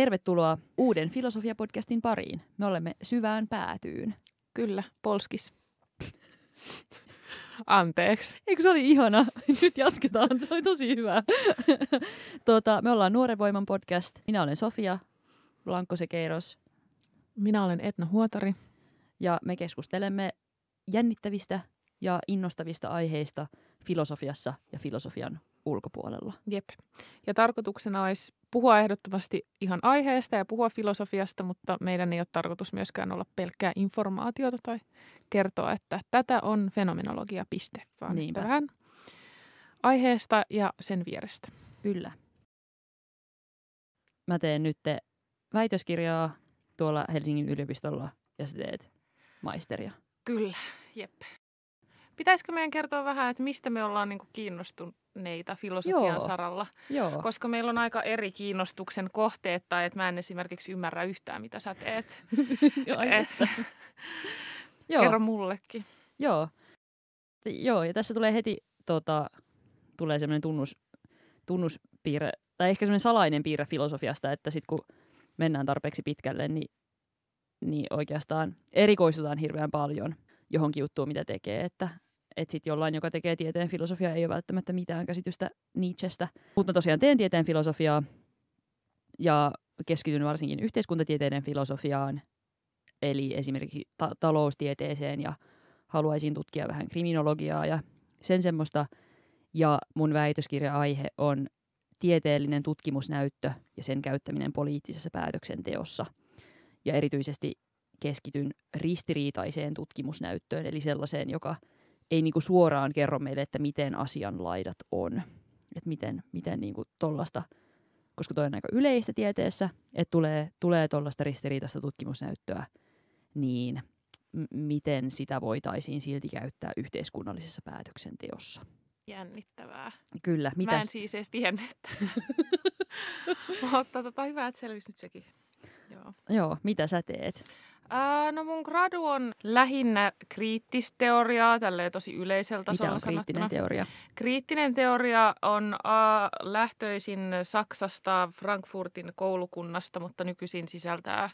tervetuloa uuden Filosofia-podcastin pariin. Me olemme syvään päätyyn. Kyllä, polskis. Anteeksi. Eikö se oli ihana? Nyt jatketaan, se oli tosi hyvä. tuota, me ollaan Nuoren Voiman podcast. Minä olen Sofia Blankosekeiros Minä olen Etna Huotari. ja me keskustelemme jännittävistä ja innostavista aiheista filosofiassa ja filosofian ulkopuolella. Jep. Ja tarkoituksena olisi puhua ehdottomasti ihan aiheesta ja puhua filosofiasta, mutta meidän ei ole tarkoitus myöskään olla pelkkää informaatiota tai kertoa, että tätä on fenomenologia, piste, vaan Niinpä. että vähän aiheesta ja sen vierestä. Kyllä. Mä teen nyt väitöskirjaa tuolla Helsingin yliopistolla ja sä teet maisteria. Kyllä, jep. Pitäisikö meidän kertoa vähän, että mistä me ollaan niinku kiinnostuneita filosofian Joo. saralla? Joo. Koska meillä on aika eri kiinnostuksen kohteet, tai että mä en esimerkiksi ymmärrä yhtään, mitä sä teet. Eh, että. Joo. Kerro mullekin. Joo. Joo, ja tässä tulee heti tota, tulee semmoinen tunnus, tunnuspiirre, tai ehkä semmoinen salainen piirre filosofiasta, että sitten kun mennään tarpeeksi pitkälle, niin, niin oikeastaan erikoistutaan hirveän paljon johonkin juttuun, mitä tekee, että että sitten jollain, joka tekee tieteen filosofiaa, ei ole välttämättä mitään käsitystä Nietzschestä. Mutta tosiaan teen tieteen filosofiaa ja keskityn varsinkin yhteiskuntatieteiden filosofiaan, eli esimerkiksi ta- taloustieteeseen ja haluaisin tutkia vähän kriminologiaa ja sen semmoista. Ja mun väitöskirja-aihe on tieteellinen tutkimusnäyttö ja sen käyttäminen poliittisessa päätöksenteossa. Ja erityisesti keskityn ristiriitaiseen tutkimusnäyttöön, eli sellaiseen, joka ei niinku suoraan kerro meille, että miten asian laidat on. Että miten, miten niinku tollasta, koska toi on aika yleistä tieteessä, että tulee, tulee tollasta ristiriitaista tutkimusnäyttöä, niin m- miten sitä voitaisiin silti käyttää yhteiskunnallisessa päätöksenteossa. Jännittävää. Kyllä, Mä en mitäs? siis edes tiennyt. Mutta tota, hyvä, että selvisi nyt sekin. Joo. Joo, mitä sä teet? Ää, no mun gradu on lähinnä kriittisteoriaa, tälleen tosi yleisellä Mitä tasolla on kriittinen sanottuna. teoria? Kriittinen teoria on a, lähtöisin Saksasta, Frankfurtin koulukunnasta, mutta nykyisin sisältää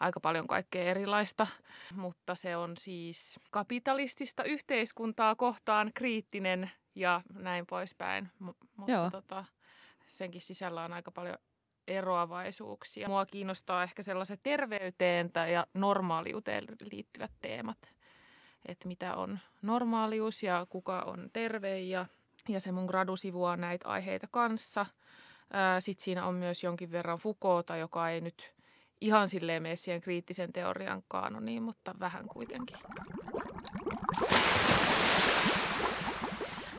aika paljon kaikkea erilaista. Mutta se on siis kapitalistista yhteiskuntaa kohtaan kriittinen ja näin poispäin. M- mutta Joo. tota, senkin sisällä on aika paljon eroavaisuuksia. Mua kiinnostaa ehkä sellaiset terveyteen tai ja normaaliuteen liittyvät teemat. Että mitä on normaalius ja kuka on terve ja, ja se mun gradu sivuaa näitä aiheita kanssa. Sitten siinä on myös jonkin verran Foucaulta, joka ei nyt ihan silleen mene siihen kriittisen teorian kaanoniin, mutta vähän kuitenkin.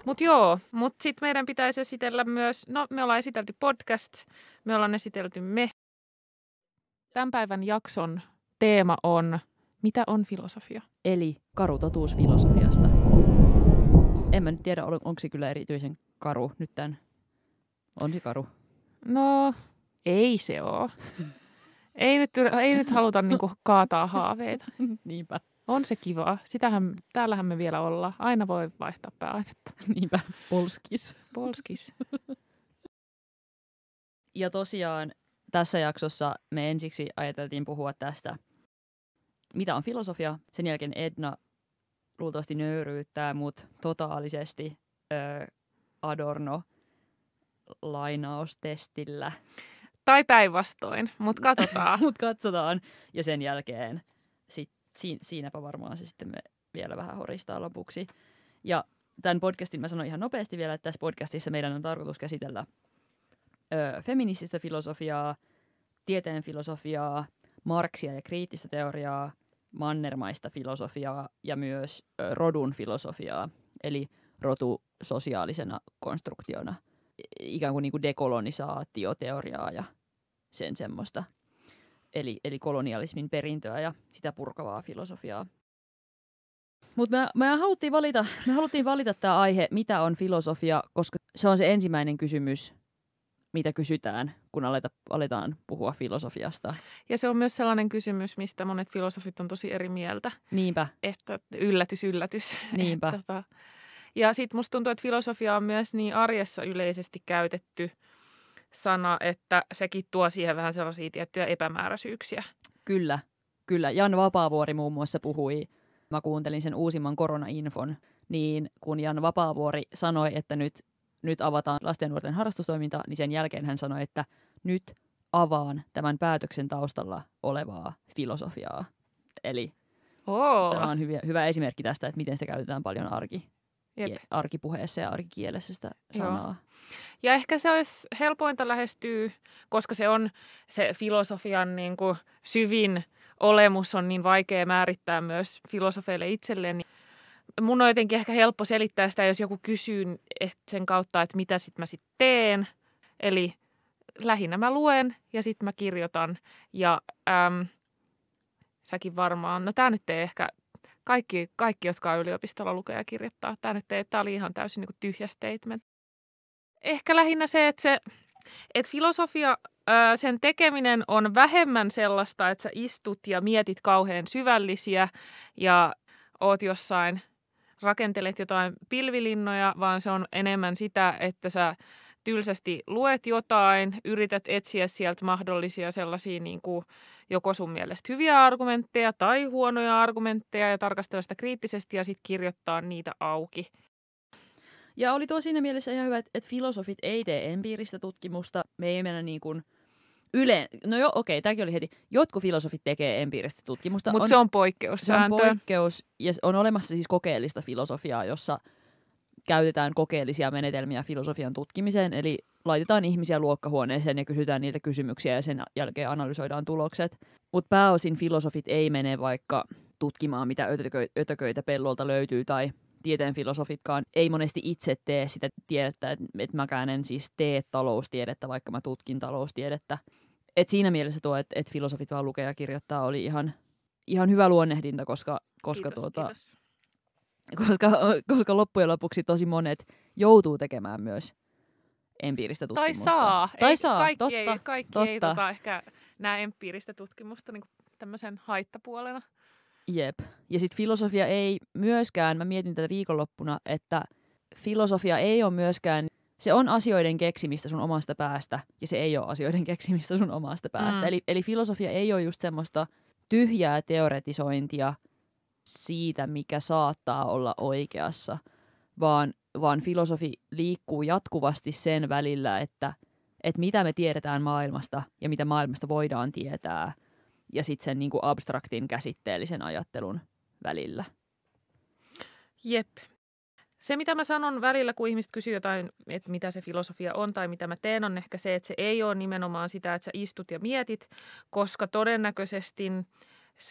Mutta joo, mutta sitten meidän pitäisi esitellä myös, no me ollaan esitelty podcast, me ollaan esitelty me. Tämän päivän jakson teema on, mitä on filosofia? Eli karu totuus filosofiasta. En mä nyt tiedä, on- onko se kyllä erityisen karu nyt tämän. On se karu. No, ei se oo. Ei nyt, ei nyt haluta niinku kaataa haaveita. Niinpä. On se kiva. Sitähän, täällähän me vielä ollaan. Aina voi vaihtaa pääainetta. Niinpä. Polskis. Polskis. Ja tosiaan tässä jaksossa me ensiksi ajateltiin puhua tästä, mitä on filosofia. Sen jälkeen Edna luultavasti nöyryyttää mut totaalisesti ö, Adorno lainaustestillä. Tai päinvastoin, mutta katsotaan. Mutta katsotaan. Ja sen jälkeen sit, si, siinäpä varmaan se sitten me vielä vähän horistaa lopuksi. Ja tämän podcastin mä sanon ihan nopeasti vielä, että tässä podcastissa meidän on tarkoitus käsitellä ö, feminististä filosofiaa, tieteen filosofiaa, Marksia ja kriittistä teoriaa, mannermaista filosofiaa ja myös ö, rodun filosofiaa, eli rotu sosiaalisena konstruktiona, ikään kuin, niin kuin dekolonisaatioteoriaa ja sen semmoista. Eli, eli kolonialismin perintöä ja sitä purkavaa filosofiaa. Mutta me, me, haluttiin valita, me haluttiin valita tämä aihe, mitä on filosofia, koska se on se ensimmäinen kysymys, mitä kysytään, kun aleta, aletaan puhua filosofiasta. Ja se on myös sellainen kysymys, mistä monet filosofit on tosi eri mieltä. Niinpä, Että yllätys, yllätys. Niinpä. Et, tota, ja sitten musta tuntuu, että filosofia on myös niin arjessa yleisesti käytetty sana, että sekin tuo siihen vähän sellaisia tiettyjä epämääräisyyksiä. Kyllä, kyllä. Jan Vapaavuori muun muassa puhui, mä kuuntelin sen uusimman koronainfon, niin kun Jan Vapaavuori sanoi, että nyt, nyt avataan lasten ja nuorten harrastustoiminta, niin sen jälkeen hän sanoi, että nyt avaan tämän päätöksen taustalla olevaa filosofiaa. Eli Oo. tämä on hyvä, hyvä esimerkki tästä, että miten sitä käytetään paljon arki, Jep. arkipuheessa ja arkikielessä sitä Joo. sanaa. Ja ehkä se olisi helpointa lähestyä, koska se on se filosofian niin kuin syvin olemus on niin vaikea määrittää myös filosofeille itselleen. Niin mun on jotenkin ehkä helppo selittää sitä, jos joku kysyy sen kautta, että mitä sitten mä sitten teen. Eli lähinnä mä luen ja sitten mä kirjoitan. Ja äm, säkin varmaan, no tämä nyt ei ehkä, kaikki, kaikki jotka on yliopistolla lukee ja kirjoittaa, tämä nyt ei, tämä oli ihan täysin niin tyhjä statement. Ehkä lähinnä se, että se, että filosofia, sen tekeminen on vähemmän sellaista, että sä istut ja mietit kauhean syvällisiä ja oot jossain, rakentelet jotain pilvilinnoja, vaan se on enemmän sitä, että sä tylsästi luet jotain, yrität etsiä sieltä mahdollisia sellaisia niin kuin joko sun mielestä hyviä argumentteja tai huonoja argumentteja ja tarkastella sitä kriittisesti ja sitten kirjoittaa niitä auki. Ja oli tuo siinä mielessä ihan hyvä, että, että filosofit ei tee empiiristä tutkimusta. Me ei mennä niin kuin yle... No joo, okei, tämäkin oli heti. Jotkut filosofit tekee empiiristä tutkimusta. Mutta se on poikkeus se on poikkeus. Ja on olemassa siis kokeellista filosofiaa, jossa käytetään kokeellisia menetelmiä filosofian tutkimiseen. Eli laitetaan ihmisiä luokkahuoneeseen ja kysytään niiltä kysymyksiä ja sen jälkeen analysoidaan tulokset. Mutta pääosin filosofit ei mene vaikka tutkimaan, mitä ötökö- ötököitä pellolta löytyy tai tieteen filosofitkaan ei monesti itse tee sitä tiedettä, että et mäkään en siis tee taloustiedettä, vaikka mä tutkin taloustiedettä. Et siinä mielessä tuo, että et filosofit vaan lukee ja kirjoittaa, oli ihan, ihan hyvä luonnehdinta, koska, koska, kiitos, tuota, kiitos. Koska, koska loppujen lopuksi tosi monet joutuu tekemään myös empiiristä Tai tutkimusta. saa. Tai ei, saa, kaikki totta, ei, kaikki ei totta. tota, ehkä näe empiiristä tutkimusta niin tämmöisen haittapuolena. Jep. Ja sitten filosofia ei myöskään, mä mietin tätä viikonloppuna, että filosofia ei ole myöskään, se on asioiden keksimistä sun omasta päästä, ja se ei ole asioiden keksimistä sun omasta päästä. Mm. Eli, eli filosofia ei ole just semmoista tyhjää teoretisointia siitä, mikä saattaa olla oikeassa, vaan, vaan filosofi liikkuu jatkuvasti sen välillä, että, että mitä me tiedetään maailmasta ja mitä maailmasta voidaan tietää, ja sitten sen niin kuin abstraktin käsitteellisen ajattelun välillä. Jep. Se, mitä mä sanon välillä, kun ihmiset kysyy jotain, että mitä se filosofia on tai mitä mä teen, on ehkä se, että se ei ole nimenomaan sitä, että sä istut ja mietit, koska todennäköisesti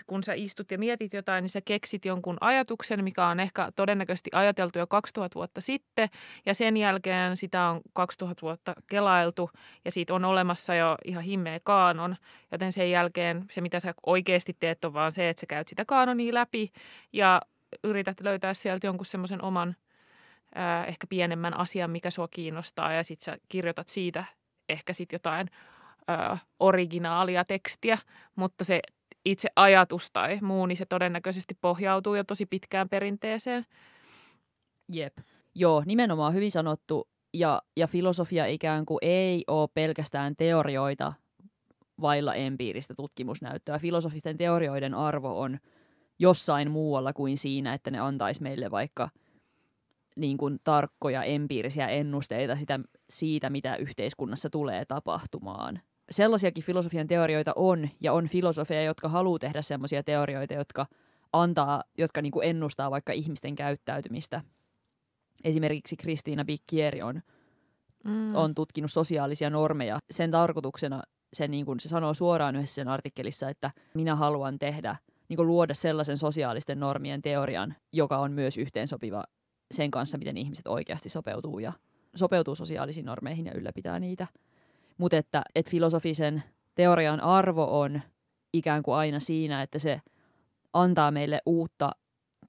kun sä istut ja mietit jotain, niin sä keksit jonkun ajatuksen, mikä on ehkä todennäköisesti ajateltu jo 2000 vuotta sitten, ja sen jälkeen sitä on 2000 vuotta kelailtu, ja siitä on olemassa jo ihan himmeä kaanon, joten sen jälkeen se, mitä sä oikeasti teet, on vaan se, että sä käyt sitä kaanonia läpi, ja yrität löytää sieltä jonkun semmoisen oman ehkä pienemmän asian, mikä sua kiinnostaa ja sitten sä kirjoitat siitä ehkä sitten jotain originaalia tekstiä, mutta se itse ajatus tai muu, niin se todennäköisesti pohjautuu jo tosi pitkään perinteeseen. Jep. Joo, nimenomaan hyvin sanottu. Ja, ja filosofia ikään kuin ei ole pelkästään teorioita vailla empiiristä tutkimusnäyttöä. Filosofisten teorioiden arvo on jossain muualla kuin siinä, että ne antaisi meille vaikka niin kuin tarkkoja empiirisiä ennusteita sitä, siitä, mitä yhteiskunnassa tulee tapahtumaan. Sellaisiakin filosofian teorioita on, ja on filosofeja, jotka haluaa tehdä sellaisia teorioita, jotka antaa, jotka niin kuin ennustaa vaikka ihmisten käyttäytymistä. Esimerkiksi Kristiina Bicchieri on Mm. on tutkinut sosiaalisia normeja. Sen tarkoituksena, se, niin kuin se sanoo suoraan yhdessä sen artikkelissa, että minä haluan tehdä, niin kuin luoda sellaisen sosiaalisten normien teorian, joka on myös yhteensopiva sen kanssa, miten ihmiset oikeasti sopeutuu ja sopeutuu sosiaalisiin normeihin ja ylläpitää niitä. Mutta että, että filosofisen teorian arvo on ikään kuin aina siinä, että se antaa meille uutta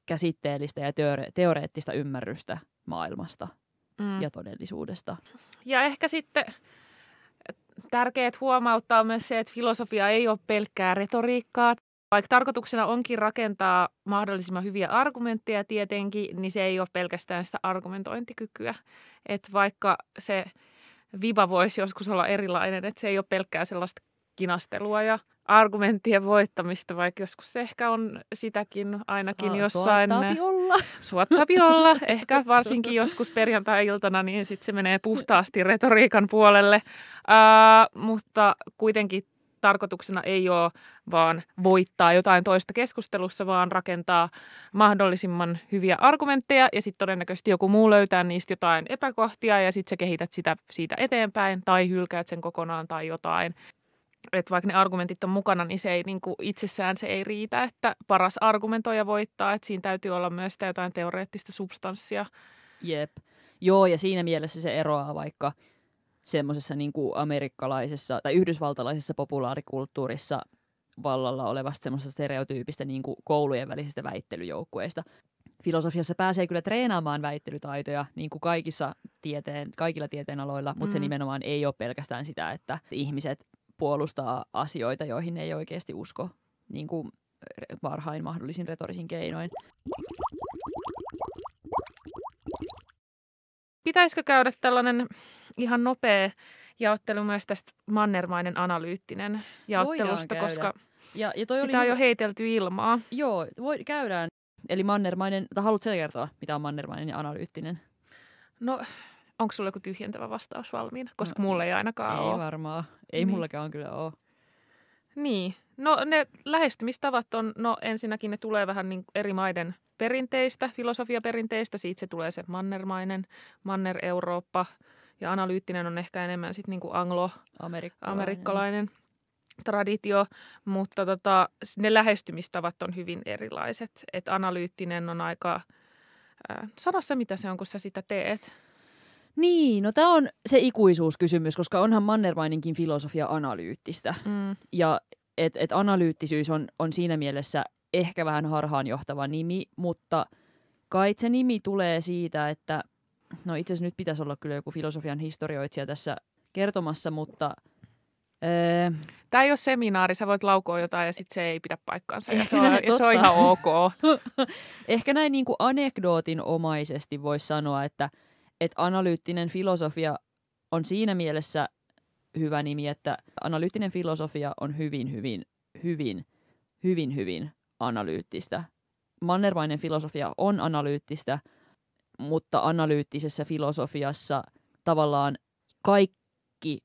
käsitteellistä ja teore- teoreettista ymmärrystä maailmasta Mm. ja todellisuudesta. Ja ehkä sitten tärkeää huomauttaa myös se, että filosofia ei ole pelkkää retoriikkaa. Vaikka tarkoituksena onkin rakentaa mahdollisimman hyviä argumentteja tietenkin, niin se ei ole pelkästään sitä argumentointikykyä. Että vaikka se viba voisi joskus olla erilainen, että se ei ole pelkkää sellaista kinastelua ja argumenttien voittamista, vaikka joskus se ehkä on sitäkin ainakin Saa- jossain. suottaapi olla. Suottapi olla, ehkä varsinkin joskus perjantai-iltana, niin sitten se menee puhtaasti retoriikan puolelle. Ää, mutta kuitenkin tarkoituksena ei ole vaan voittaa jotain toista keskustelussa, vaan rakentaa mahdollisimman hyviä argumentteja ja sitten todennäköisesti joku muu löytää niistä jotain epäkohtia ja sitten sä kehität sitä siitä eteenpäin tai hylkäät sen kokonaan tai jotain. Että vaikka ne argumentit on mukana, niin se ei niin kuin itsessään se ei riitä, että paras argumentoija voittaa. Että siinä täytyy olla myös jotain teoreettista substanssia. Jep. Joo, ja siinä mielessä se eroaa vaikka semmoisessa niin kuin amerikkalaisessa tai yhdysvaltalaisessa populaarikulttuurissa vallalla olevasta semmoisesta stereotyypistä niin kuin koulujen välisistä väittelyjoukkueista. Filosofiassa pääsee kyllä treenaamaan väittelytaitoja niin kuin kaikissa tieteen, kaikilla tieteenaloilla, mutta se Mm. nimenomaan ei ole pelkästään sitä, että ihmiset puolustaa asioita, joihin ne ei oikeasti usko niin kuin varhain mahdollisin retorisin keinoin. Pitäisikö käydä tällainen ihan nopea jaottelu myös tästä mannermainen analyyttinen jaottelusta, koska Ja, ja toi oli sitä on hyvä- jo heitelty ilmaa. Joo, voi, käydään. Eli mannermainen, tai haluatko kertoa, mitä on mannermainen ja analyyttinen? No, onko sulla joku tyhjentävä vastaus valmiina? Koska No, mulla ei ainakaan ei ole. varmaan. Ei Niin. mullakaan kyllä ole. Niin. No ne lähestymistavat on, no ensinnäkin ne tulee vähän niin eri maiden perinteistä, filosofiaperinteistä. Siitä se tulee se mannermainen, manner-Eurooppa. Ja analyyttinen on ehkä enemmän sitten niin kuin Amerikkalainen. anglo-amerikkalainen traditio, mutta tota, ne lähestymistavat on hyvin erilaiset. Et analyyttinen on aika, äh, sano se mitä se on, kun sä sitä teet. Niin, no tämä on se ikuisuuskysymys, koska onhan mannermaininkin filosofia analyyttistä. Mm. Ja et, et analyyttisyys on, on siinä mielessä ehkä vähän harhaanjohtava nimi, mutta kai se nimi tulee siitä, että no itse asiassa nyt pitäisi olla kyllä joku filosofian historioitsija tässä kertomassa, mutta öö, Tämä ei ole seminaari, sä voit laukoa jotain ja sitten se ei pidä paikkaansa. Ja se on, ja se on ihan ok. ehkä näin niin kuin anekdootinomaisesti voisi sanoa, että, että analyyttinen filosofia on siinä mielessä hyvä nimi, että analyyttinen filosofia on hyvin, hyvin, hyvin, hyvin, hyvin analyyttistä. Mannermainen filosofia on analyyttistä, mutta analyyttisessä filosofiassa tavallaan kaikki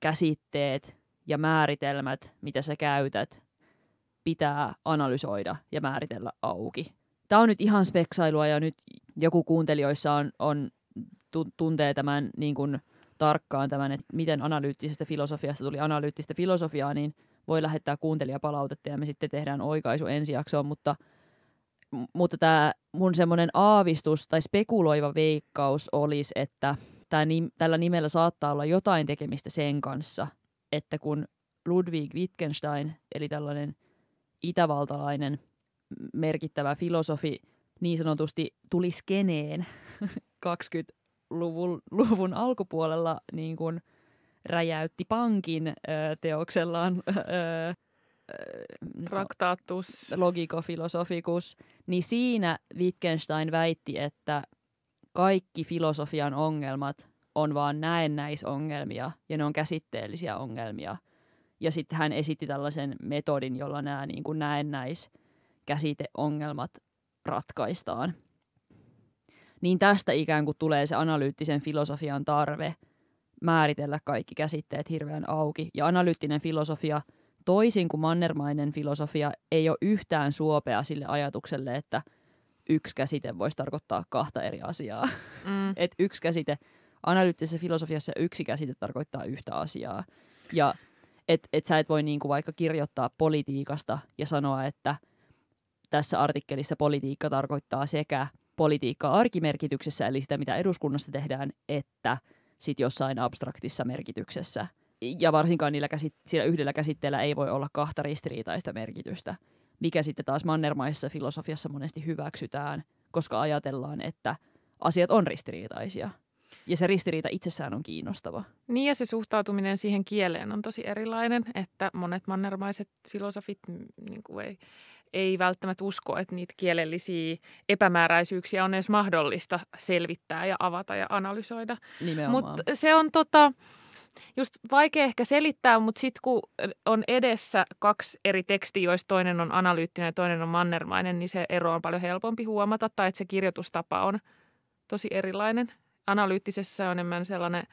käsitteet ja määritelmät, mitä sä käytät, pitää analysoida ja määritellä auki. Tämä on nyt ihan speksailua ja nyt joku kuuntelijoissa on, on tu- tuntee tämän niin kuin tarkkaan tämän, että miten analyyttisestä filosofiasta tuli analyyttistä filosofiaa, niin voi lähettää kuuntelijapalautetta ja me sitten tehdään oikaisu ensi jaksoon, mutta, mutta tämä mun semmoinen aavistus tai spekuloiva veikkaus olisi, että tää nim, tällä nimellä saattaa olla jotain tekemistä sen kanssa, että kun Ludwig Wittgenstein, eli tällainen itävaltalainen merkittävä filosofi niin sanotusti tuli skeneen 20-luvun luvun alkupuolella niin kuin räjäytti pankin ö, teoksellaan ö, ö, Traktaattus. Logico Philosophicus, niin siinä Wittgenstein väitti, että kaikki filosofian ongelmat on vaan näennäisongelmia ja ne on käsitteellisiä ongelmia. Ja sitten hän esitti tällaisen metodin, jolla nämä niin kuin näennäiskäsiteongelmat ratkaistaan. Niin tästä ikään kuin tulee se analyyttisen filosofian tarve määritellä kaikki käsitteet hirveän auki. Ja analyyttinen filosofia, toisin kuin mannermainen filosofia, ei ole yhtään suopea sille ajatukselle, että yksi käsite voisi tarkoittaa kahta eri asiaa. Mm. että yksi käsite, analyyttisessä filosofiassa yksi käsite tarkoittaa yhtä asiaa. Ja et, et sä et voi niinku vaikka kirjoittaa politiikasta ja sanoa, että tässä artikkelissa politiikka tarkoittaa sekä politiikkaa arkimerkityksessä, eli sitä, mitä eduskunnassa tehdään, että sit jossain abstraktissa merkityksessä. Ja varsinkaan niillä käsit- sillä yhdellä käsitteellä ei voi olla kahta ristiriitaista merkitystä, mikä sitten taas mannermaisessa filosofiassa monesti hyväksytään, koska ajatellaan, että asiat on ristiriitaisia. Ja se ristiriita itsessään on kiinnostava. Niin ja se suhtautuminen siihen kieleen on tosi erilainen, että monet mannermaiset filosofit mm, niin kuin ei, ei välttämättä usko, että niitä kielellisiä epämääräisyyksiä on edes mahdollista selvittää ja avata ja analysoida. Mutta se on tota, just vaikea ehkä selittää, mutta sitten kun on edessä kaksi eri tekstiä, joista toinen on analyyttinen ja toinen on mannermainen, niin se ero on paljon helpompi huomata tai että se kirjoitustapa on tosi erilainen. Analyyttisessä on enemmän sellainen,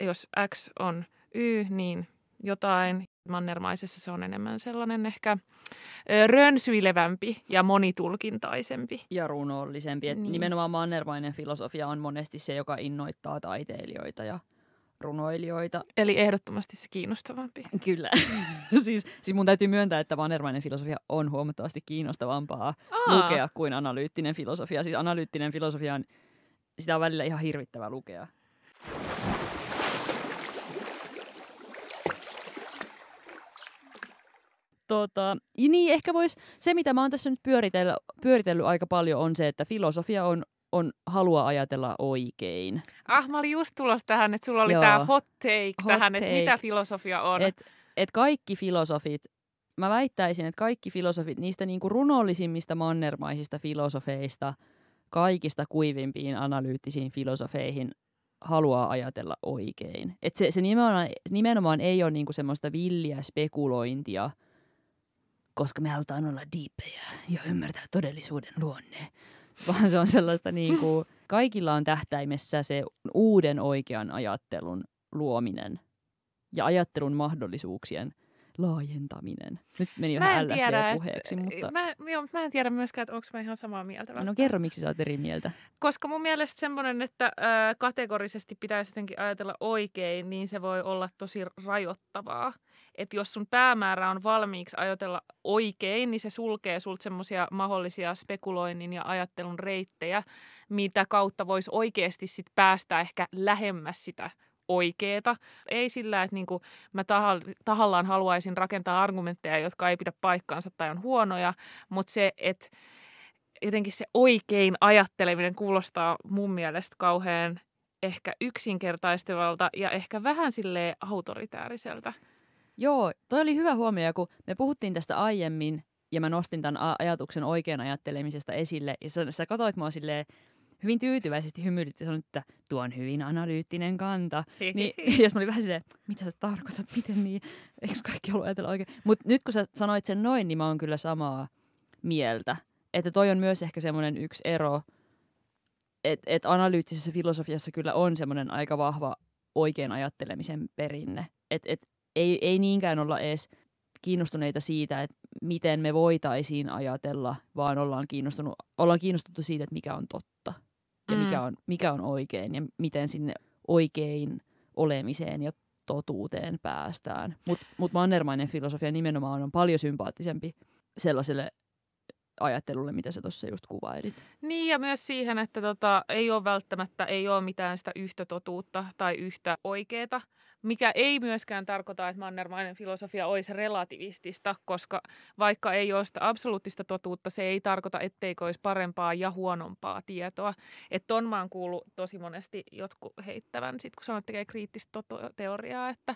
jos X on Y, niin jotain. Mannermaisessa se on enemmän sellainen ehkä rönsyilevämpi ja monitulkintaisempi. Ja runollisempi. Niin. Nimenomaan mannermainen filosofia on monesti se, joka innoittaa taiteilijoita ja runoilijoita. Eli ehdottomasti se kiinnostavampi. Kyllä. siis, siis mun täytyy myöntää, että vanermainen filosofia on huomattavasti kiinnostavampaa Aa. lukea kuin analyyttinen filosofia. Siis analyyttinen filosofia on, sitä on välillä ihan hirvittävä lukea. Tota, niin ehkä vois, se mitä mä oon tässä nyt pyöritellyt, pyöritellyt aika paljon on se, että filosofia on on halua ajatella oikein. Ah, mä olin just tulossa tähän, että sulla oli tämä hot take hot tähän, take. että mitä filosofia on. Et, et kaikki filosofit, mä väittäisin, että kaikki filosofit, niistä niinku runollisimmista mannermaisista filosofeista, kaikista kuivimpiin analyyttisiin filosofeihin haluaa ajatella oikein. Et se, se nimenomaan, nimenomaan ei ole niinku semmoista villiä spekulointia, koska me halutaan olla diippejä ja ymmärtää todellisuuden luonne vaan se on sellaista niin kuin, kaikilla on tähtäimessä se uuden oikean ajattelun luominen ja ajattelun mahdollisuuksien laajentaminen. Nyt meni vähän LSD-puheeksi, mutta... Mä, joo, mä en tiedä myöskään, että onko mä ihan samaa mieltä. No kerro, miksi sä oot eri mieltä. Koska mun mielestä semmoinen, että ö, kategorisesti pitäisi jotenkin ajatella oikein, niin se voi olla tosi rajoittavaa että jos sun päämäärä on valmiiksi ajatella oikein, niin se sulkee sulta semmoisia mahdollisia spekuloinnin ja ajattelun reittejä, mitä kautta voisi oikeasti sit päästä ehkä lähemmäs sitä oikeeta. Ei sillä, että niinku mä tahallaan haluaisin rakentaa argumentteja, jotka ei pidä paikkaansa tai on huonoja, mutta se, että jotenkin se oikein ajatteleminen kuulostaa mun mielestä kauhean ehkä yksinkertaistavalta ja ehkä vähän sille autoritääriseltä. Joo, toi oli hyvä huomio, kun me puhuttiin tästä aiemmin ja mä nostin tämän ajatuksen oikean ajattelemisesta esille ja sä, sä katsoit mua silleen hyvin tyytyväisesti hymyilit ja sanoit, että tuo on hyvin analyyttinen kanta. niin, ja mä olin vähän silleen, mitä sä tarkoitat, miten niin, eikö kaikki ollut ajatella oikein? Mutta nyt kun sä sanoit sen noin, niin mä oon kyllä samaa mieltä. Että toi on myös ehkä semmoinen yksi ero, että et analyyttisessä filosofiassa kyllä on semmoinen aika vahva oikean ajattelemisen perinne. Että et ei, ei niinkään olla edes kiinnostuneita siitä, että miten me voitaisiin ajatella, vaan ollaan, kiinnostunut, ollaan kiinnostuttu siitä, että mikä on totta ja mm. mikä, on, mikä on oikein ja miten sinne oikein olemiseen ja totuuteen päästään. Mutta mut mannermainen filosofia nimenomaan on paljon sympaattisempi sellaiselle ajattelulle, mitä sä tuossa just kuvailit. Niin ja myös siihen, että tota, ei ole välttämättä ei ole mitään sitä yhtä totuutta tai yhtä oikeeta, mikä ei myöskään tarkoita, että mannermainen filosofia olisi relativistista, koska vaikka ei ole sitä absoluuttista totuutta, se ei tarkoita, etteikö olisi parempaa ja huonompaa tietoa. Että ton mä oon kuullut tosi monesti jotkut heittävän, sit kun sanot tekee kriittistä teoriaa, että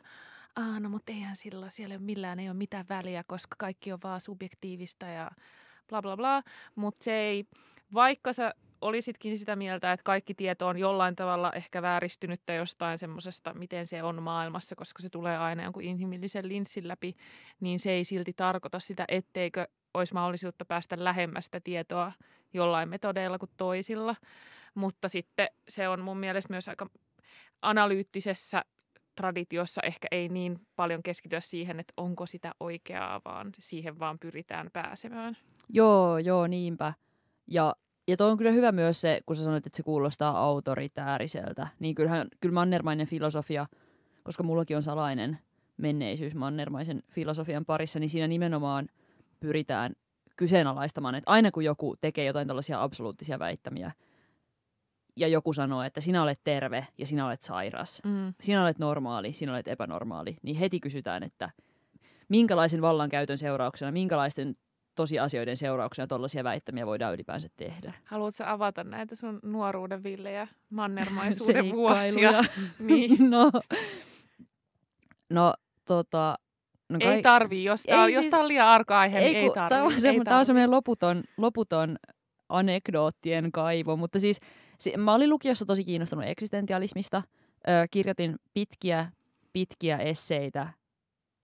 Aa, no mutta eihän sillä, siellä ei ole millään ei ole mitään väliä, koska kaikki on vaan subjektiivista ja bla bla bla, mutta se ei, vaikka sä olisitkin sitä mieltä, että kaikki tieto on jollain tavalla ehkä vääristynyttä jostain semmoisesta, miten se on maailmassa, koska se tulee aina jonkun inhimillisen linssin läpi, niin se ei silti tarkoita sitä, etteikö olisi mahdollisuutta päästä lähemmästä tietoa jollain metodeilla kuin toisilla. Mutta sitten se on mun mielestä myös aika analyyttisessä traditiossa ehkä ei niin paljon keskityä siihen, että onko sitä oikeaa, vaan siihen vaan pyritään pääsemään. Joo, joo, niinpä. Ja, ja toi on kyllä hyvä myös se, kun sä sanoit, että se kuulostaa autoritääriseltä. Niin kyllähän, kyllä mannermainen filosofia, koska mullakin on salainen menneisyys mannermaisen filosofian parissa, niin siinä nimenomaan pyritään kyseenalaistamaan, että aina kun joku tekee jotain tällaisia absoluuttisia väittämiä, ja joku sanoo, että sinä olet terve ja sinä olet sairas, mm. sinä olet normaali, sinä olet epänormaali, niin heti kysytään, että minkälaisen vallankäytön seurauksena, minkälaisten tosiasioiden seurauksena tuollaisia väittämiä voidaan ylipäänsä tehdä. Haluatko avata näitä sun nuoruuden villejä mannermaisuuden vuosia? niin. no, no, tota, No Ei tarvii, jos tämä siis- jos on liian arka aihe, ei, niin ei tarvii. Tämä on, semmo, tämä on semmoinen loputon, loputon anekdoottien kaivo, mutta siis si, mä olin lukiossa tosi kiinnostunut eksistentialismista. Ö, kirjoitin pitkiä, pitkiä esseitä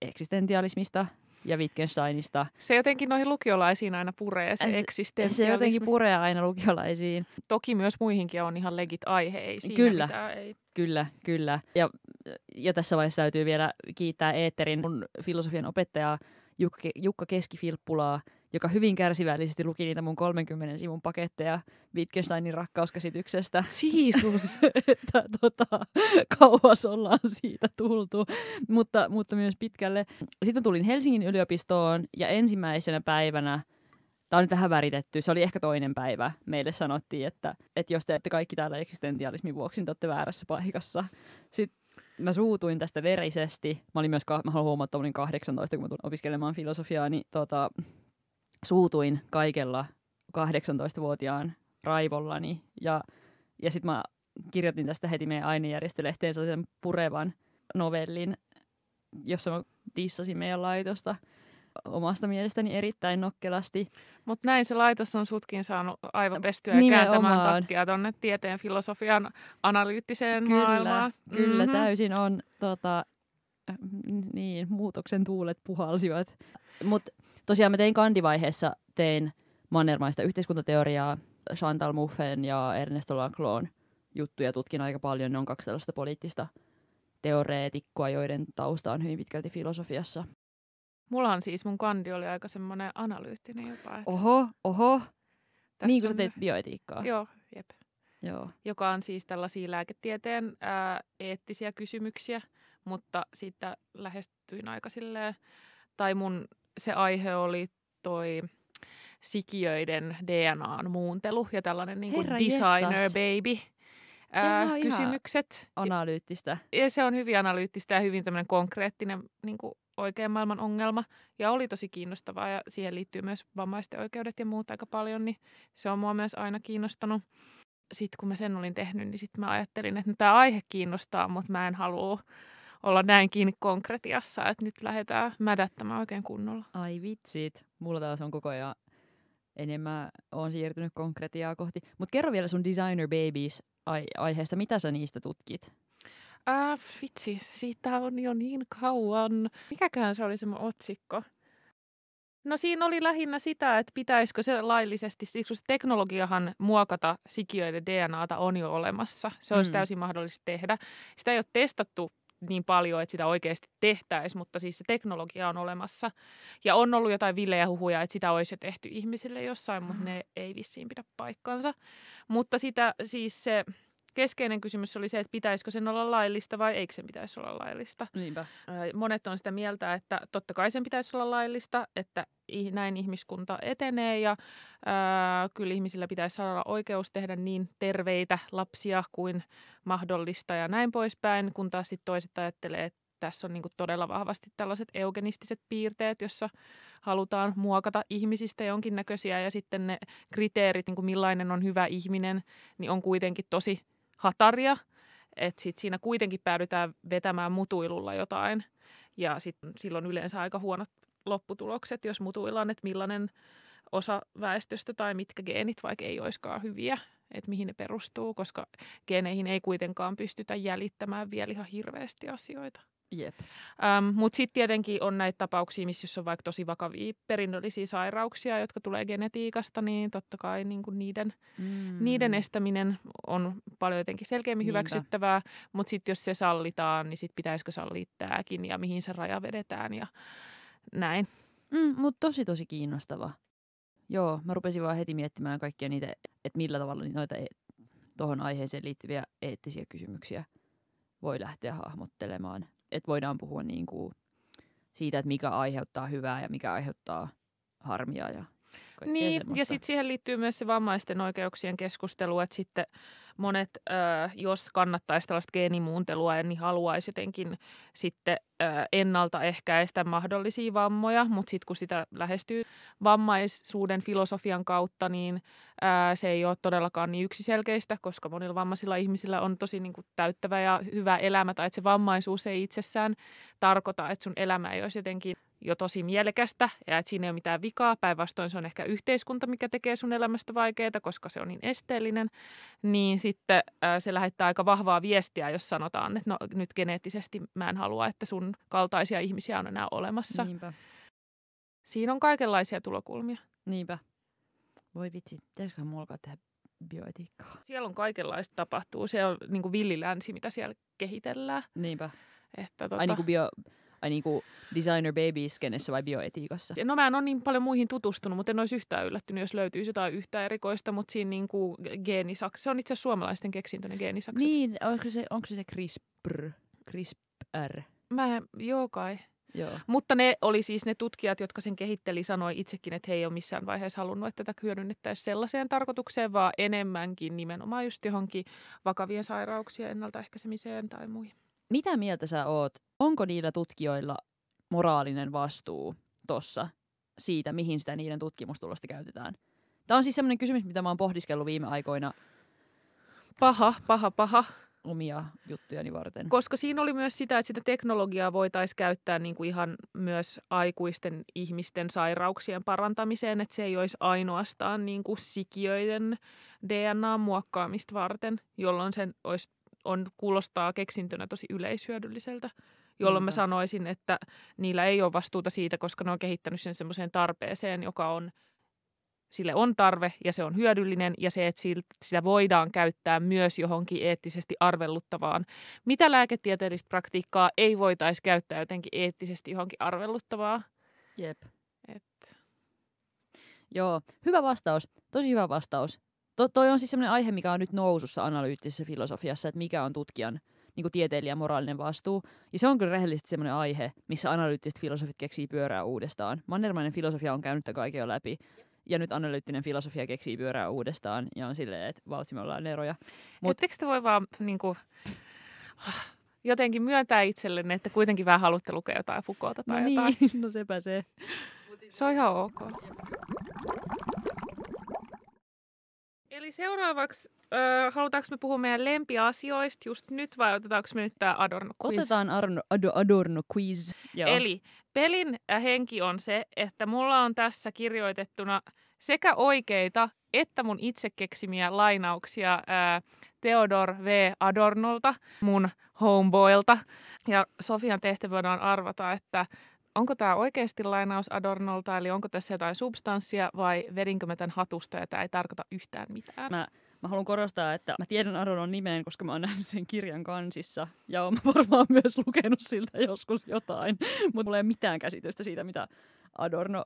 eksistentialismista ja Wittgensteinista. Se jotenkin noihin lukiolaisiin aina puree se, Se- eksistentialismi. Se jotenkin puree aina lukiolaisiin. Toki myös muihinkin on ihan legit aihe, ei siinä Kyllä. mitään, ei. Kyllä, kyllä. Ja, ja tässä vaiheessa täytyy vielä kiittää Eetterin mun filosofian opettajaa Jukka, Jukka Keskifilppulaa, joka hyvin kärsivällisesti luki niitä mun 30 sivun paketteja Wittgensteinin rakkauskäsityksestä. Jeesus. että tota, kauas ollaan siitä tultu, mutta, mutta myös pitkälle. Sitten tulin Helsingin yliopistoon ja ensimmäisenä päivänä, tämä on nyt vähän väritetty, se oli ehkä toinen päivä, meille sanottiin, että, että jos te ette kaikki täällä eksistentialismin vuoksi, niin te olette väärässä paikassa. Sitten mä suutuin tästä verisesti. Mä olin myös, ka- mä haluan huomata, että mä olin 18, kun mä tulin opiskelemaan filosofiaa, niin tota, suutuin kaikella 18-vuotiaan raivollani. Ja, ja sitten mä kirjoitin tästä heti meidän ainejärjestölehteen sellaisen purevan novellin, jossa mä dissasin meidän laitosta omasta mielestäni erittäin nokkelasti. Mutta näin se laitos on sutkin saanut aivopestyä Nimenomaan. kääntämään takkia tuonne tieteen filosofian analyyttiseen Kyllä, maailmaan. kyllä Mhm. täysin on tota, niin, muutoksen tuulet puhalsivat. Mutta tosiaan mä tein kandivaiheessa, tein mannermaista yhteiskuntateoriaa, Chantal Mouffen ja Ernesto Laclon juttuja tutkin aika paljon. Ne on kaksi tällaista poliittista teoreetikkoa, joiden tausta on hyvin pitkälti filosofiassa. Mulla on siis, mun kandi oli aika semmoinen analyyttinen jopa. että Oho, oho. tässä Niin kuin sä teit bioetiikkaa. Joo, jep. Joo. Joka on siis tällaisia lääketieteen ää, eettisiä kysymyksiä, mutta siitä lähestyin aika silleen, tai mun se aihe oli toi sikiöiden DNAn muuntelu ja tällainen niin kuin Herra designer jestas. baby ää, on kysymykset. Analyyttistä. Ja se on hyvin analyyttistä ja hyvin tämmöinen konkreettinen niin kuin oikean maailman ongelma. Ja oli tosi kiinnostavaa ja siihen liittyy myös vammaisten oikeudet ja muut aika paljon, niin se on mua myös aina kiinnostanut. Sitten kun mä sen olin tehnyt, niin sitten mä ajattelin, että tämä aihe kiinnostaa, mutta mä en halua olla näin kiinni konkretiassa, että nyt lähdetään mädättämään oikein kunnolla. Ai vitsit. Mulla taas on koko ajan enemmän on siirtynyt konkretiaa kohti. Mutta kerro vielä sun Designer Babies ai- aiheesta. Mitä sä niistä tutkit? Äh, vitsi, siitä on jo niin kauan. Mikäköhän se oli se mun otsikko? No siinä oli lähinnä sitä, että pitäisikö se laillisesti, siksi se teknologiahan muokata sikiöiden DNAta on jo olemassa. Se olisi Mm. täysin mahdollista tehdä. Sitä ei ole testattu niin paljon, että sitä oikeasti tehtäisiin, mutta siis se teknologia on olemassa. Ja on ollut jotain villejä huhuja, että sitä olisi jo tehty ihmisille jossain, mutta ne ei vissiin pidä paikkansa. Mutta sitä siis se keskeinen kysymys oli se, että pitäisikö sen olla laillista vai eikö sen pitäisi olla laillista. Niinpä. Monet on sitä mieltä, että totta kai sen pitäisi olla laillista, että näin ihmiskunta etenee ja ää, kyllä ihmisillä pitäisi saada oikeus tehdä niin terveitä lapsia kuin mahdollista ja näin poispäin, kun taas sit toiset ajattelee, että tässä on niinku todella vahvasti tällaiset eugenistiset piirteet, jossa halutaan muokata ihmisistä jonkinnäköisiä ja sitten ne kriteerit, niin kuin millainen on hyvä ihminen, niin on kuitenkin tosi hataria. Että sit siinä kuitenkin päädytään vetämään mutuilulla jotain ja sit silloin yleensä aika huonot lopputulokset, jos mutuillaan, että millainen osa väestöstä tai mitkä geenit vaikka ei olisikaan hyviä, että mihin ne perustuu, koska geeneihin ei kuitenkaan pystytä jäljittämään vielä ihan hirveästi asioita. Jep. Ähm, Mutta sitten tietenkin on näitä tapauksia, missä jos on vaikka tosi vakavia perinnöllisiä sairauksia, jotka tulee genetiikasta, niin totta kai niin kuin niiden, Mm. niiden estäminen on paljon jotenkin selkeämmin Niinpä. hyväksyttävää. Mutta sitten jos se sallitaan, niin sitten pitäisikö sallia tämäkin ja mihin se raja vedetään ja näin. Mm, Mutta tosi tosi kiinnostava. Joo, mä rupesin vaan heti miettimään kaikkia niitä, että millä tavalla noita e- tuohon aiheeseen liittyviä eettisiä kysymyksiä voi lähteä hahmottelemaan. Että voidaan puhua niin kuin siitä, että mikä aiheuttaa hyvää ja mikä aiheuttaa harmia. Ja Niin, semmoista. ja sitten siihen liittyy myös se vammaisten oikeuksien keskustelu, että sitten monet, äh, jos kannattaisi tällaista geenimuuntelua, niin haluaisi jotenkin sitten äh, ennaltaehkäistä mahdollisia vammoja, mutta sitten kun sitä lähestyy vammaisuuden filosofian kautta, niin äh, se ei ole todellakaan niin yksiselkeistä, koska monilla vammaisilla ihmisillä on tosi niin kuin, täyttävä ja hyvä elämä, tai että se vammaisuus ei itsessään tarkoita, että sun elämä ei olisi jotenkin jo tosi mielekästä ja että siinä ei ole mitään vikaa. Päinvastoin se on ehkä yhteiskunta, mikä tekee sun elämästä vaikeaa, koska se on niin esteellinen. Niin sitten ää, se lähettää aika vahvaa viestiä, jos sanotaan, että no nyt geneettisesti mä en halua, että sun kaltaisia ihmisiä on enää olemassa. Niin. Niinpä, Siinä on kaikenlaisia tulokulmia. niinpä. Voi vitsi, pitäisiköhän mulla tehdä bioetiikkaa? Siellä on kaikenlaista tapahtuu. Se on niin kuin villilänsi, mitä siellä kehitellään. Niinpä. Että, tota, Ai niinku bio, ai niinku designer baby skenessä vai bioetiikassa? No mä en ole niin paljon muihin tutustunut, mutta en olisi yhtään yllättynyt, jos löytyisi jotain yhtä erikoista, mutta siinä niin kuin geenisaks, se on itse asiassa suomalaisten keksintö ne geenisakset. Niin, onko se, onko se se CRISPR? CRISPR. Mä, joo kai. Joo. Mutta ne oli siis ne tutkijat, jotka sen kehitteli, sanoi itsekin, että he ei ole missään vaiheessa halunnut, että tätä hyödynnettäisiin sellaiseen tarkoitukseen, vaan enemmänkin nimenomaan just johonkin vakavien sairauksien ennaltaehkäisemiseen tai muihin. Mitä mieltä sä oot? Onko niillä tutkijoilla moraalinen vastuu tossa siitä, mihin sitä niiden tutkimustulosta käytetään? Tämä on siis sellainen kysymys, mitä mä oon pohdiskellut viime aikoina Paha, paha, paha. omia juttujani varten. Koska siinä oli myös sitä, että sitä teknologiaa voitaisiin käyttää niin kuin ihan myös aikuisten ihmisten sairauksien parantamiseen, että se ei olisi ainoastaan niin kuin sikiöiden DNA-muokkaamista varten, jolloin sen olisi, on, kuulostaa keksintönä tosi yleishyödylliseltä, jolloin mä sanoisin, että niillä ei ole vastuuta siitä, koska ne on kehittänyt sen semmoiseen tarpeeseen, joka on sille on tarve ja se on hyödyllinen ja se, että sitä voidaan käyttää myös johonkin eettisesti arvelluttavaan. Mitä lääketieteellistä praktiikkaa ei voitaisi käyttää jotenkin eettisesti johonkin arvelluttavaa? Jep. Et, Joo, hyvä vastaus. Tosi hyvä vastaus. To, toi on siis sellainen aihe, mikä on nyt nousussa analyyttisessä filosofiassa, että mikä on tutkijan niin kuin tieteilijän moraalinen vastuu. Ja se on kyllä rehellisesti sellainen aihe, missä analyyttiset filosofit keksii pyörää uudestaan. Mannermainen filosofia on käynyt kaiken jo läpi. Ja nyt analyyttinen filosofia keksii pyörää uudestaan ja on silleen, että valtsi me ollaan eroja. Mut, Mut- Ettekö te voi vaan niin kuin, jotenkin myöntää itsellenne, että kuitenkin vähän haluatte lukea jotain Foucaulta tai no jotain? niin, no sepä se. Se on ihan ok. Eli seuraavaksi, ö, halutaanko me puhua meidän lempiasioista just nyt vai otetaanko me nyt tämä Adorno quiz? Otetaan Arno, Ado, Adorno quiz. Joo. Eli pelin henki on se, että mulla on tässä kirjoitettuna sekä oikeita että mun itse keksimiä lainauksia ää, Theodor V. Adornolta, mun homeboilta. Ja Sofian tehtävänä on arvata, että onko tämä oikeasti lainaus Adornolta, eli onko tässä jotain substanssia vai vedinkö mä tämän hatusta ja tämä ei tarkoita yhtään mitään? Mä Mä haluan korostaa, että mä tiedän Adornon nimeen, koska mä oon nähnyt sen kirjan kansissa. Ja oon varmaan myös lukenut siltä joskus jotain. Mutta mulla ei ole mitään käsitystä siitä, mitä Adorno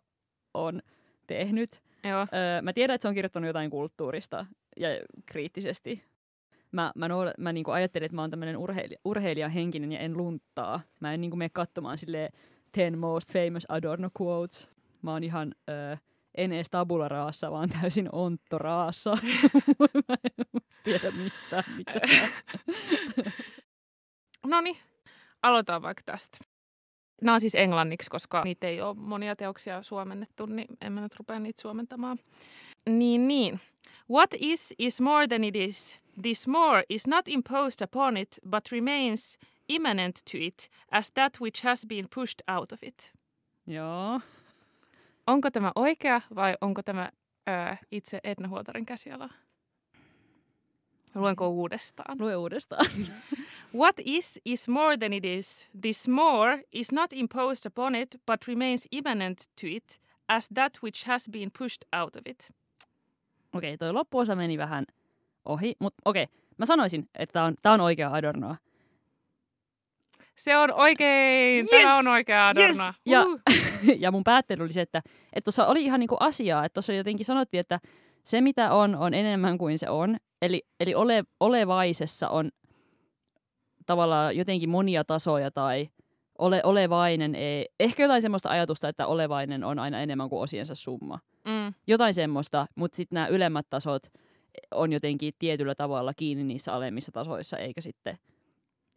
on tehnyt. Joo. Öö, mä tiedän, että se on kirjoittanut jotain kulttuurista ja kriittisesti. Mä, mä, noud- mä niinku ajattelin, että mä oon tämmöinen urheilija, urheilijahenkinen ja en luntaa. Mä en niinku mene katsomaan silleen 10 most famous Adorno quotes. Mä oon ihan öö, en ees tabula raassa, vaan täysin ontto raassa. Mä en tiedä mistään mitään. no niin, aloitetaan vaikka tästä. Nämä on siis englanniksi, koska niitä ei ole monia teoksia suomennettu, niin en mä nyt rupea niitä suomentamaan. Niin, niin. What is is more than it is. This more is not imposed upon it, but remains immanent to it, as that which has been pushed out of it. Joo. Onko tämä oikea vai onko tämä ää, itse Edna Huotarin käsiala? Luenko uudestaan? Lue uudestaan. What is is more than it is. This more is not imposed upon it, but remains immanent to it, as that which has been pushed out of it. Okei, toi loppuosa meni vähän ohi, mutta okei. Mä sanoisin, että tää on, tää on oikea Adornoa. Se on oikein! Tämä Yes! on oikea Adorno. Yes! Ja- Uh. ja mun päättely oli se, että tuossa oli ihan niinku asiaa, että tuossa jotenkin sanottiin, että se mitä on, on enemmän kuin se on. Eli, eli ole, olevaisessa on tavallaan jotenkin monia tasoja tai ole, olevainen ei. Ehkä jotain semmoista ajatusta, että olevainen on aina enemmän kuin osiensa summa. Mm. Jotain semmoista, mutta sitten nämä ylemmät tasot on jotenkin tietyllä tavalla kiinni niissä alemmissa tasoissa, eikä sitten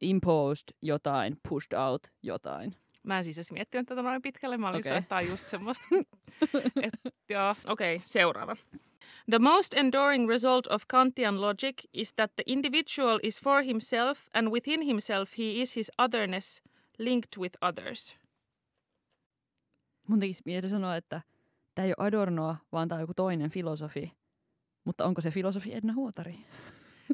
imposed jotain, pushed out jotain. Mä en siis edes miettinyt tätä noin pitkälle. Mä olin okay. on just semmoista. Et, joo, okei, okay, seuraava. The most enduring result of Kantian logic is that the individual is for himself and within himself he is his otherness linked with others. Mun tekisi mieli sanoa, että tämä ei ole Adornoa, vaan tämä on joku toinen filosofi. Mutta onko se filosofi Edna Huotari?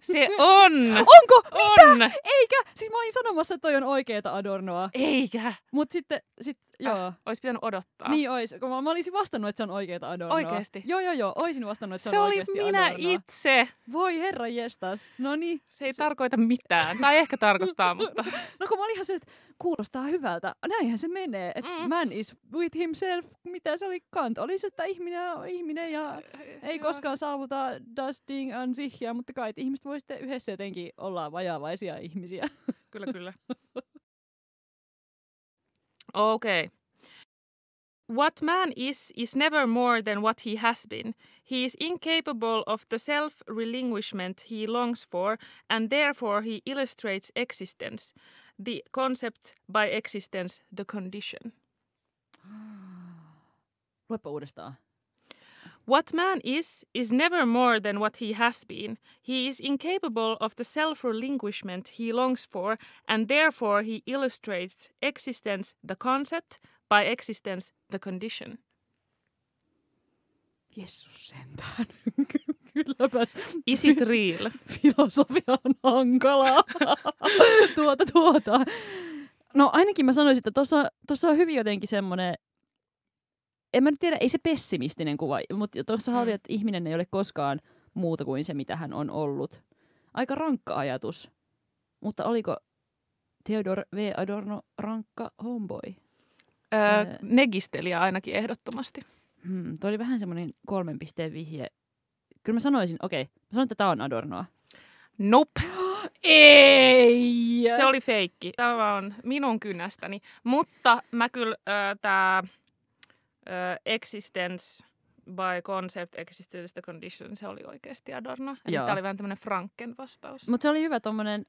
Se on! Onko? on! Eikä! Siis mä olin sanomassa, että toi on oikeeta Adornoa. Eikä! Mutta sitten, sit, joo. Äh, Olisi pitänyt odottaa. Niin ois, kun mä, mä olisin vastannut, että se on oikeeta Adornoa. Oikeesti? Joo, joo, joo. Oisin vastannut, että se, se on oli oikeasti minä Adornoa. itse. Voi herra jestas. No niin. Se ei tarkoita mitään. Tai ehkä tarkoittaa, mutta... No kun mä olin ihan se, että kuulostaa hyvältä. Näinhän se menee. Että Mm. mm. man is with himself. Mitä se oli Kant? Oli se, että ihminen on ihminen ja ei Joo. koskaan saavuta das Ding an sichia, mutta kai että ihmiset voi sitten yhdessä jotenkin olla vajavaisia ihmisiä. Kyllä, kyllä. Okay. What man is, is never more than what he has been. He is incapable of the self relinquishment he longs for, and therefore he illustrates existence, the concept by existence, the condition. Luepa uudestaan. What man is, is never more than what he has been. He is incapable of the self relinquishment he longs for, and therefore he illustrates existence, the concept, by existence, the condition. Jessus sentään. Kylläpäs Is it real? filosofia on hankalaa. tuota, tuota. No ainakin mä sanoisin, että tuossa, tuossa on hyvin jotenkin semmoinen, en mä nyt tiedä, ei se pessimistinen kuva, mutta tuossa Mm. oli, että ihminen ei ole koskaan muuta kuin se, mitä hän on ollut. Aika rankka ajatus. Mutta oliko Theodor V. Adorno rankka homeboy? Öö, negistelijä ainakin ehdottomasti. Hmm, toi oli vähän semmoinen kolmen pisteen vihje. Kyllä mä sanoisin, okei, mä sanon, että tämä on Adornoa. Nope. Ei! Se oli feikki. Tämä on minun kynästäni. Mutta mä kyllä äh, tämä äh, existence by concept, existence condition, se oli oikeasti Adorno. Eli tämä oli vähän tämmöinen Franken vastaus. Mutta se oli hyvä tommonen,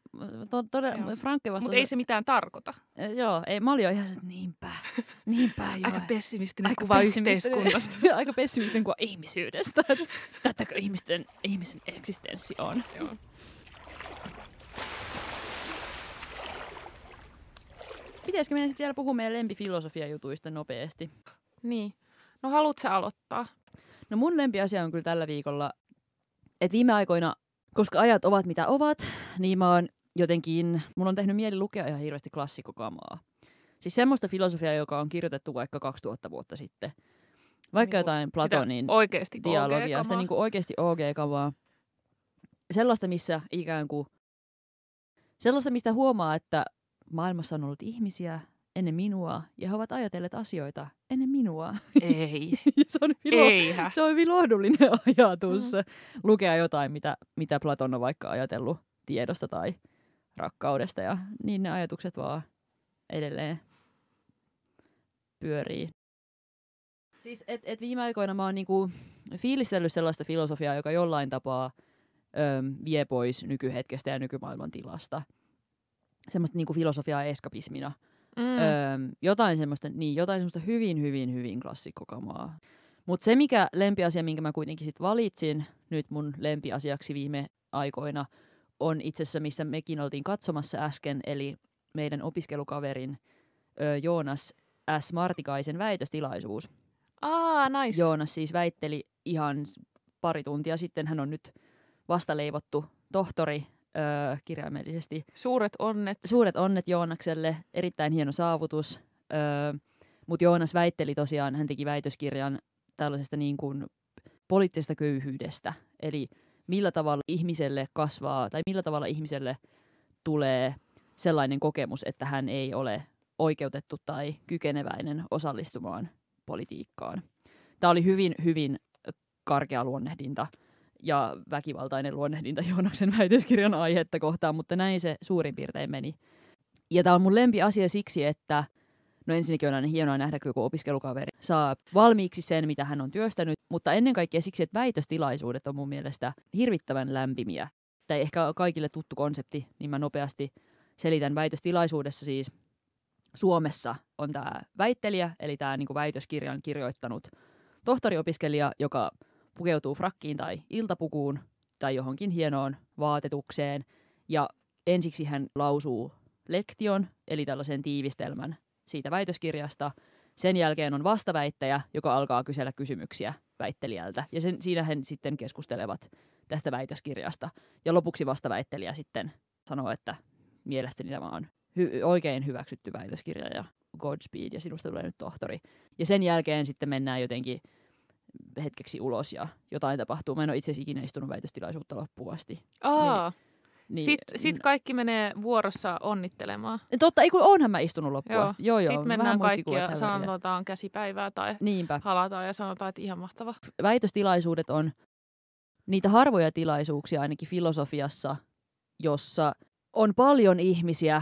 to, todella, Joo. Frankke vastaus. Mutta ei se mitään tarkoita. Eh, Joo, ei, mä olin jo ihan se, että niinpä, niinpä joo. Aika pessimistinen Aika kuva pessimistinen. yhteiskunnasta. Aika pessimistinen kuva ihmisyydestä. että Tätäkö ihmisten, ihmisen eksistenssi on. Joo. Pitäisikö meidän sitten vielä puhua meidän lempifilosofiajutuista nopeasti? Niin. No haluatko sä aloittaa? No mun lempiasia on kyllä tällä viikolla, että viime aikoina, koska ajat ovat mitä ovat, niin mä oon jotenkin, mun on tehnyt mieli lukea ihan hirveästi klassikkokamaa. Siis semmoista filosofiaa, joka on kirjoitettu vaikka 2000 vuotta sitten. Vaikka Niinku jotain Platonin Oikeasti dialogia, sitä niin kuin oikeasti OG-kavaa. Sellaista, missä ikään kuin, sellaista, mistä huomaa, että maailmassa on ollut ihmisiä ennen minua, ja he ovat ajatelleet asioita ennen minua. Ei. se on hyvin, Eihän. se on hyvin lohdullinen ajatus mm. lukea jotain, mitä, mitä Platon on vaikka ajatellut tiedosta tai rakkaudesta, ja niin ne ajatukset vaan edelleen pyörii. Siis, et, et viime aikoina mä oon niinku fiilistellyt sellaista filosofiaa, joka jollain tapaa ö, vie pois nykyhetkestä ja nykymaailman tilasta. Semmoista niinku filosofiaa eskapismina. Mm. Öö, jotain, semmoista, niin, jotain semmoista hyvin, hyvin, hyvin klassikkokamaa. Mutta se, mikä lempiasia, minkä mä kuitenkin sit valitsin nyt mun lempiasiaksi viime aikoina, on itse asiassa, mistä mekin oltiin katsomassa äsken, eli meidän opiskelukaverin ö, Joonas S. Martikaisen väitöstilaisuus. Aa, nice. Joonas siis väitteli ihan pari tuntia sitten, hän on nyt vastaleivottu tohtori ö, kirjaimellisesti Suuret onnet. Suuret onnet Joonakselle, erittäin hieno saavutus. Öö, Mutta Joonas väitteli tosiaan, hän teki väitöskirjan tällaisesta niin kuin poliittisesta köyhyydestä. Eli millä tavalla ihmiselle kasvaa, tai millä tavalla ihmiselle tulee sellainen kokemus, että hän ei ole oikeutettu tai kykeneväinen osallistumaan politiikkaan. Tämä oli hyvin, hyvin karkea luonnehdinta ja väkivaltainen luonnehdinta Joonaksen väitöskirjan aihetta kohtaan, mutta näin se suurin piirtein meni. Ja tämä on mun lempi asia siksi, että No ensinnäkin on aina hienoa nähdä, kun joku opiskelukaveri saa valmiiksi sen, mitä hän on työstänyt, mutta ennen kaikkea siksi, että väitöstilaisuudet on mun mielestä hirvittävän lämpimiä. Tai ehkä kaikille tuttu konsepti, niin mä nopeasti selitän väitöstilaisuudessa siis Suomessa on tämä väittelijä, eli tämä niinku väitöskirjan kirjoittanut tohtoriopiskelija, joka pukeutuu frakkiin tai iltapukuun tai johonkin hienoon vaatetukseen. Ja ensiksi hän lausuu lektion, eli tällaisen tiivistelmän siitä väitöskirjasta. Sen jälkeen on vastaväittäjä, joka alkaa kysellä kysymyksiä väittelijältä. Ja sen, siinä he sitten keskustelevat tästä väitöskirjasta. Ja lopuksi vastaväittelijä sitten sanoo, että mielestäni tämä on hy- oikein hyväksytty väitöskirja ja Godspeed ja sinusta tulee nyt tohtori. Ja sen jälkeen sitten mennään jotenkin hetkeksi ulos ja jotain tapahtuu. Mä en ole itse asiassa ikinä istunut väitöstilaisuutta loppuun asti. Aa, Niin, sitten sit kaikki menee vuorossa onnittelemaan. Totta, ei kun onhan mä istunut loppuun Joo. asti. Joo, joo. Sitten mennään kaikki ja sanotaan käsipäivää tai Niinpä. halataan ja sanotaan, että ihan mahtava. Väitöstilaisuudet on niitä harvoja tilaisuuksia ainakin filosofiassa, jossa on paljon ihmisiä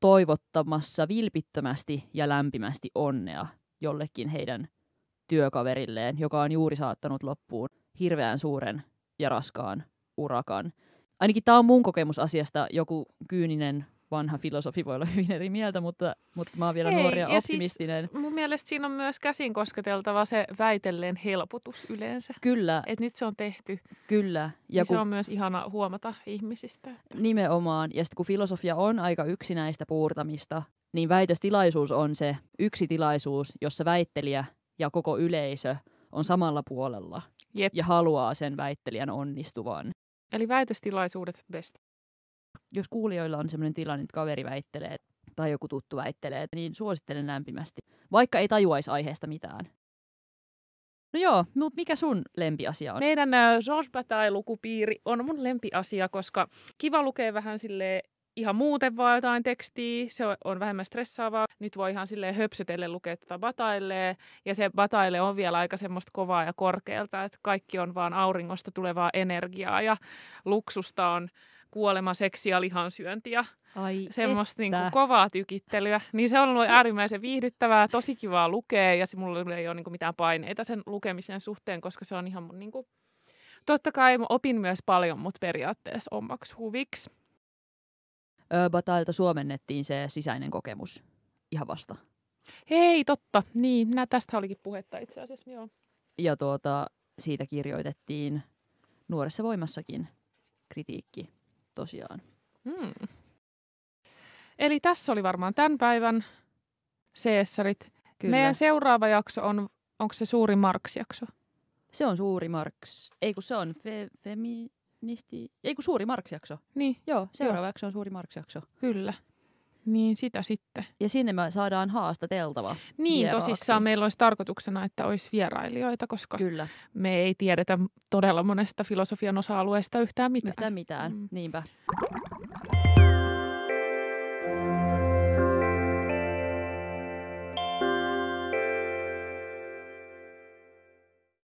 toivottamassa vilpittömästi ja lämpimästi onnea jollekin heidän työkaverilleen, joka on juuri saattanut loppuun hirveän suuren ja raskaan urakan. Ainakin tämä on mun kokemus asiasta. Joku kyyninen vanha filosofi voi olla hyvin eri mieltä, mutta, mutta mä oon vielä Ei, nuori ja ja siis- optimistinen. Mun mielestä siinä on myös käsin kosketeltava se väitelleen helpotus yleensä. Kyllä, Että nyt se on tehty. kyllä. Ja Ja se on myös ihana huomata ihmisistä. Nimenomaan. Ja sitten kun filosofia on aika yksinäistä puurtamista, niin väitöstilaisuus on se yksi tilaisuus, jossa väittelijä ja koko yleisö on samalla puolella Jep. ja haluaa sen väittelijän onnistuvan. Eli väitöstilaisuudet best. Jos kuulijoilla on sellainen tilanne, että kaveri väittelee tai joku tuttu väittelee, niin suosittelen lämpimästi, vaikka ei tajuaisi aiheesta mitään. No joo, mutta mikä sun lempiasia on? Meidän äh, Georges Bataille-lukupiiri on mun lempiasia, koska kiva lukea vähän sille ihan muuten vaan jotain tekstiä, se on- vähemmän stressaavaa. Nyt voi ihan silleen höpsötelle lukea tätä Bataillee, ja se Bataille on vielä aika semmoista kovaa ja korkealta, että kaikki on vaan auringosta tulevaa energiaa, ja luksusta on kuolema, seksi ja lihansyöntiä. Ai semmoista niinku että. kovaa tykittelyä, niin se on ollut äärimmäisen viihdyttävää, tosi kivaa lukea ja se mulla ei ole niinku mitään paineita sen lukemisen suhteen, koska se on ihan mun niinku... Totta kai opin myös paljon, mutta periaatteessa omaksi huviksi. Batailta suomennettiin se sisäinen kokemus ihan vasta. Hei, totta. Niin, nää, tästä olikin puhetta itse asiassa, joo. Ja tuota, siitä kirjoitettiin Nuoressa voimassakin kritiikki tosiaan. Hmm. Eli tässä oli varmaan tämän päivän Caesarit. Kyllä. Meidän seuraava jakso on, onko se suuri Marx-jakso? Se on suuri Marx. Ei kun se on fe, feministi... Ei kun suuri Marx-jakso. Niin, Joo, seuraava jakso on suuri Marx-jakso. kyllä. Niin, sitä sitten. Ja sinne me saadaan haastateltava. Niin, vieraaksi. tosissaan meillä olisi tarkoituksena, että olisi vierailijoita, koska Kyllä, me ei tiedetä todella monesta filosofian osa-alueesta yhtään mitään. yhtään mitään. Mm. Niinpä.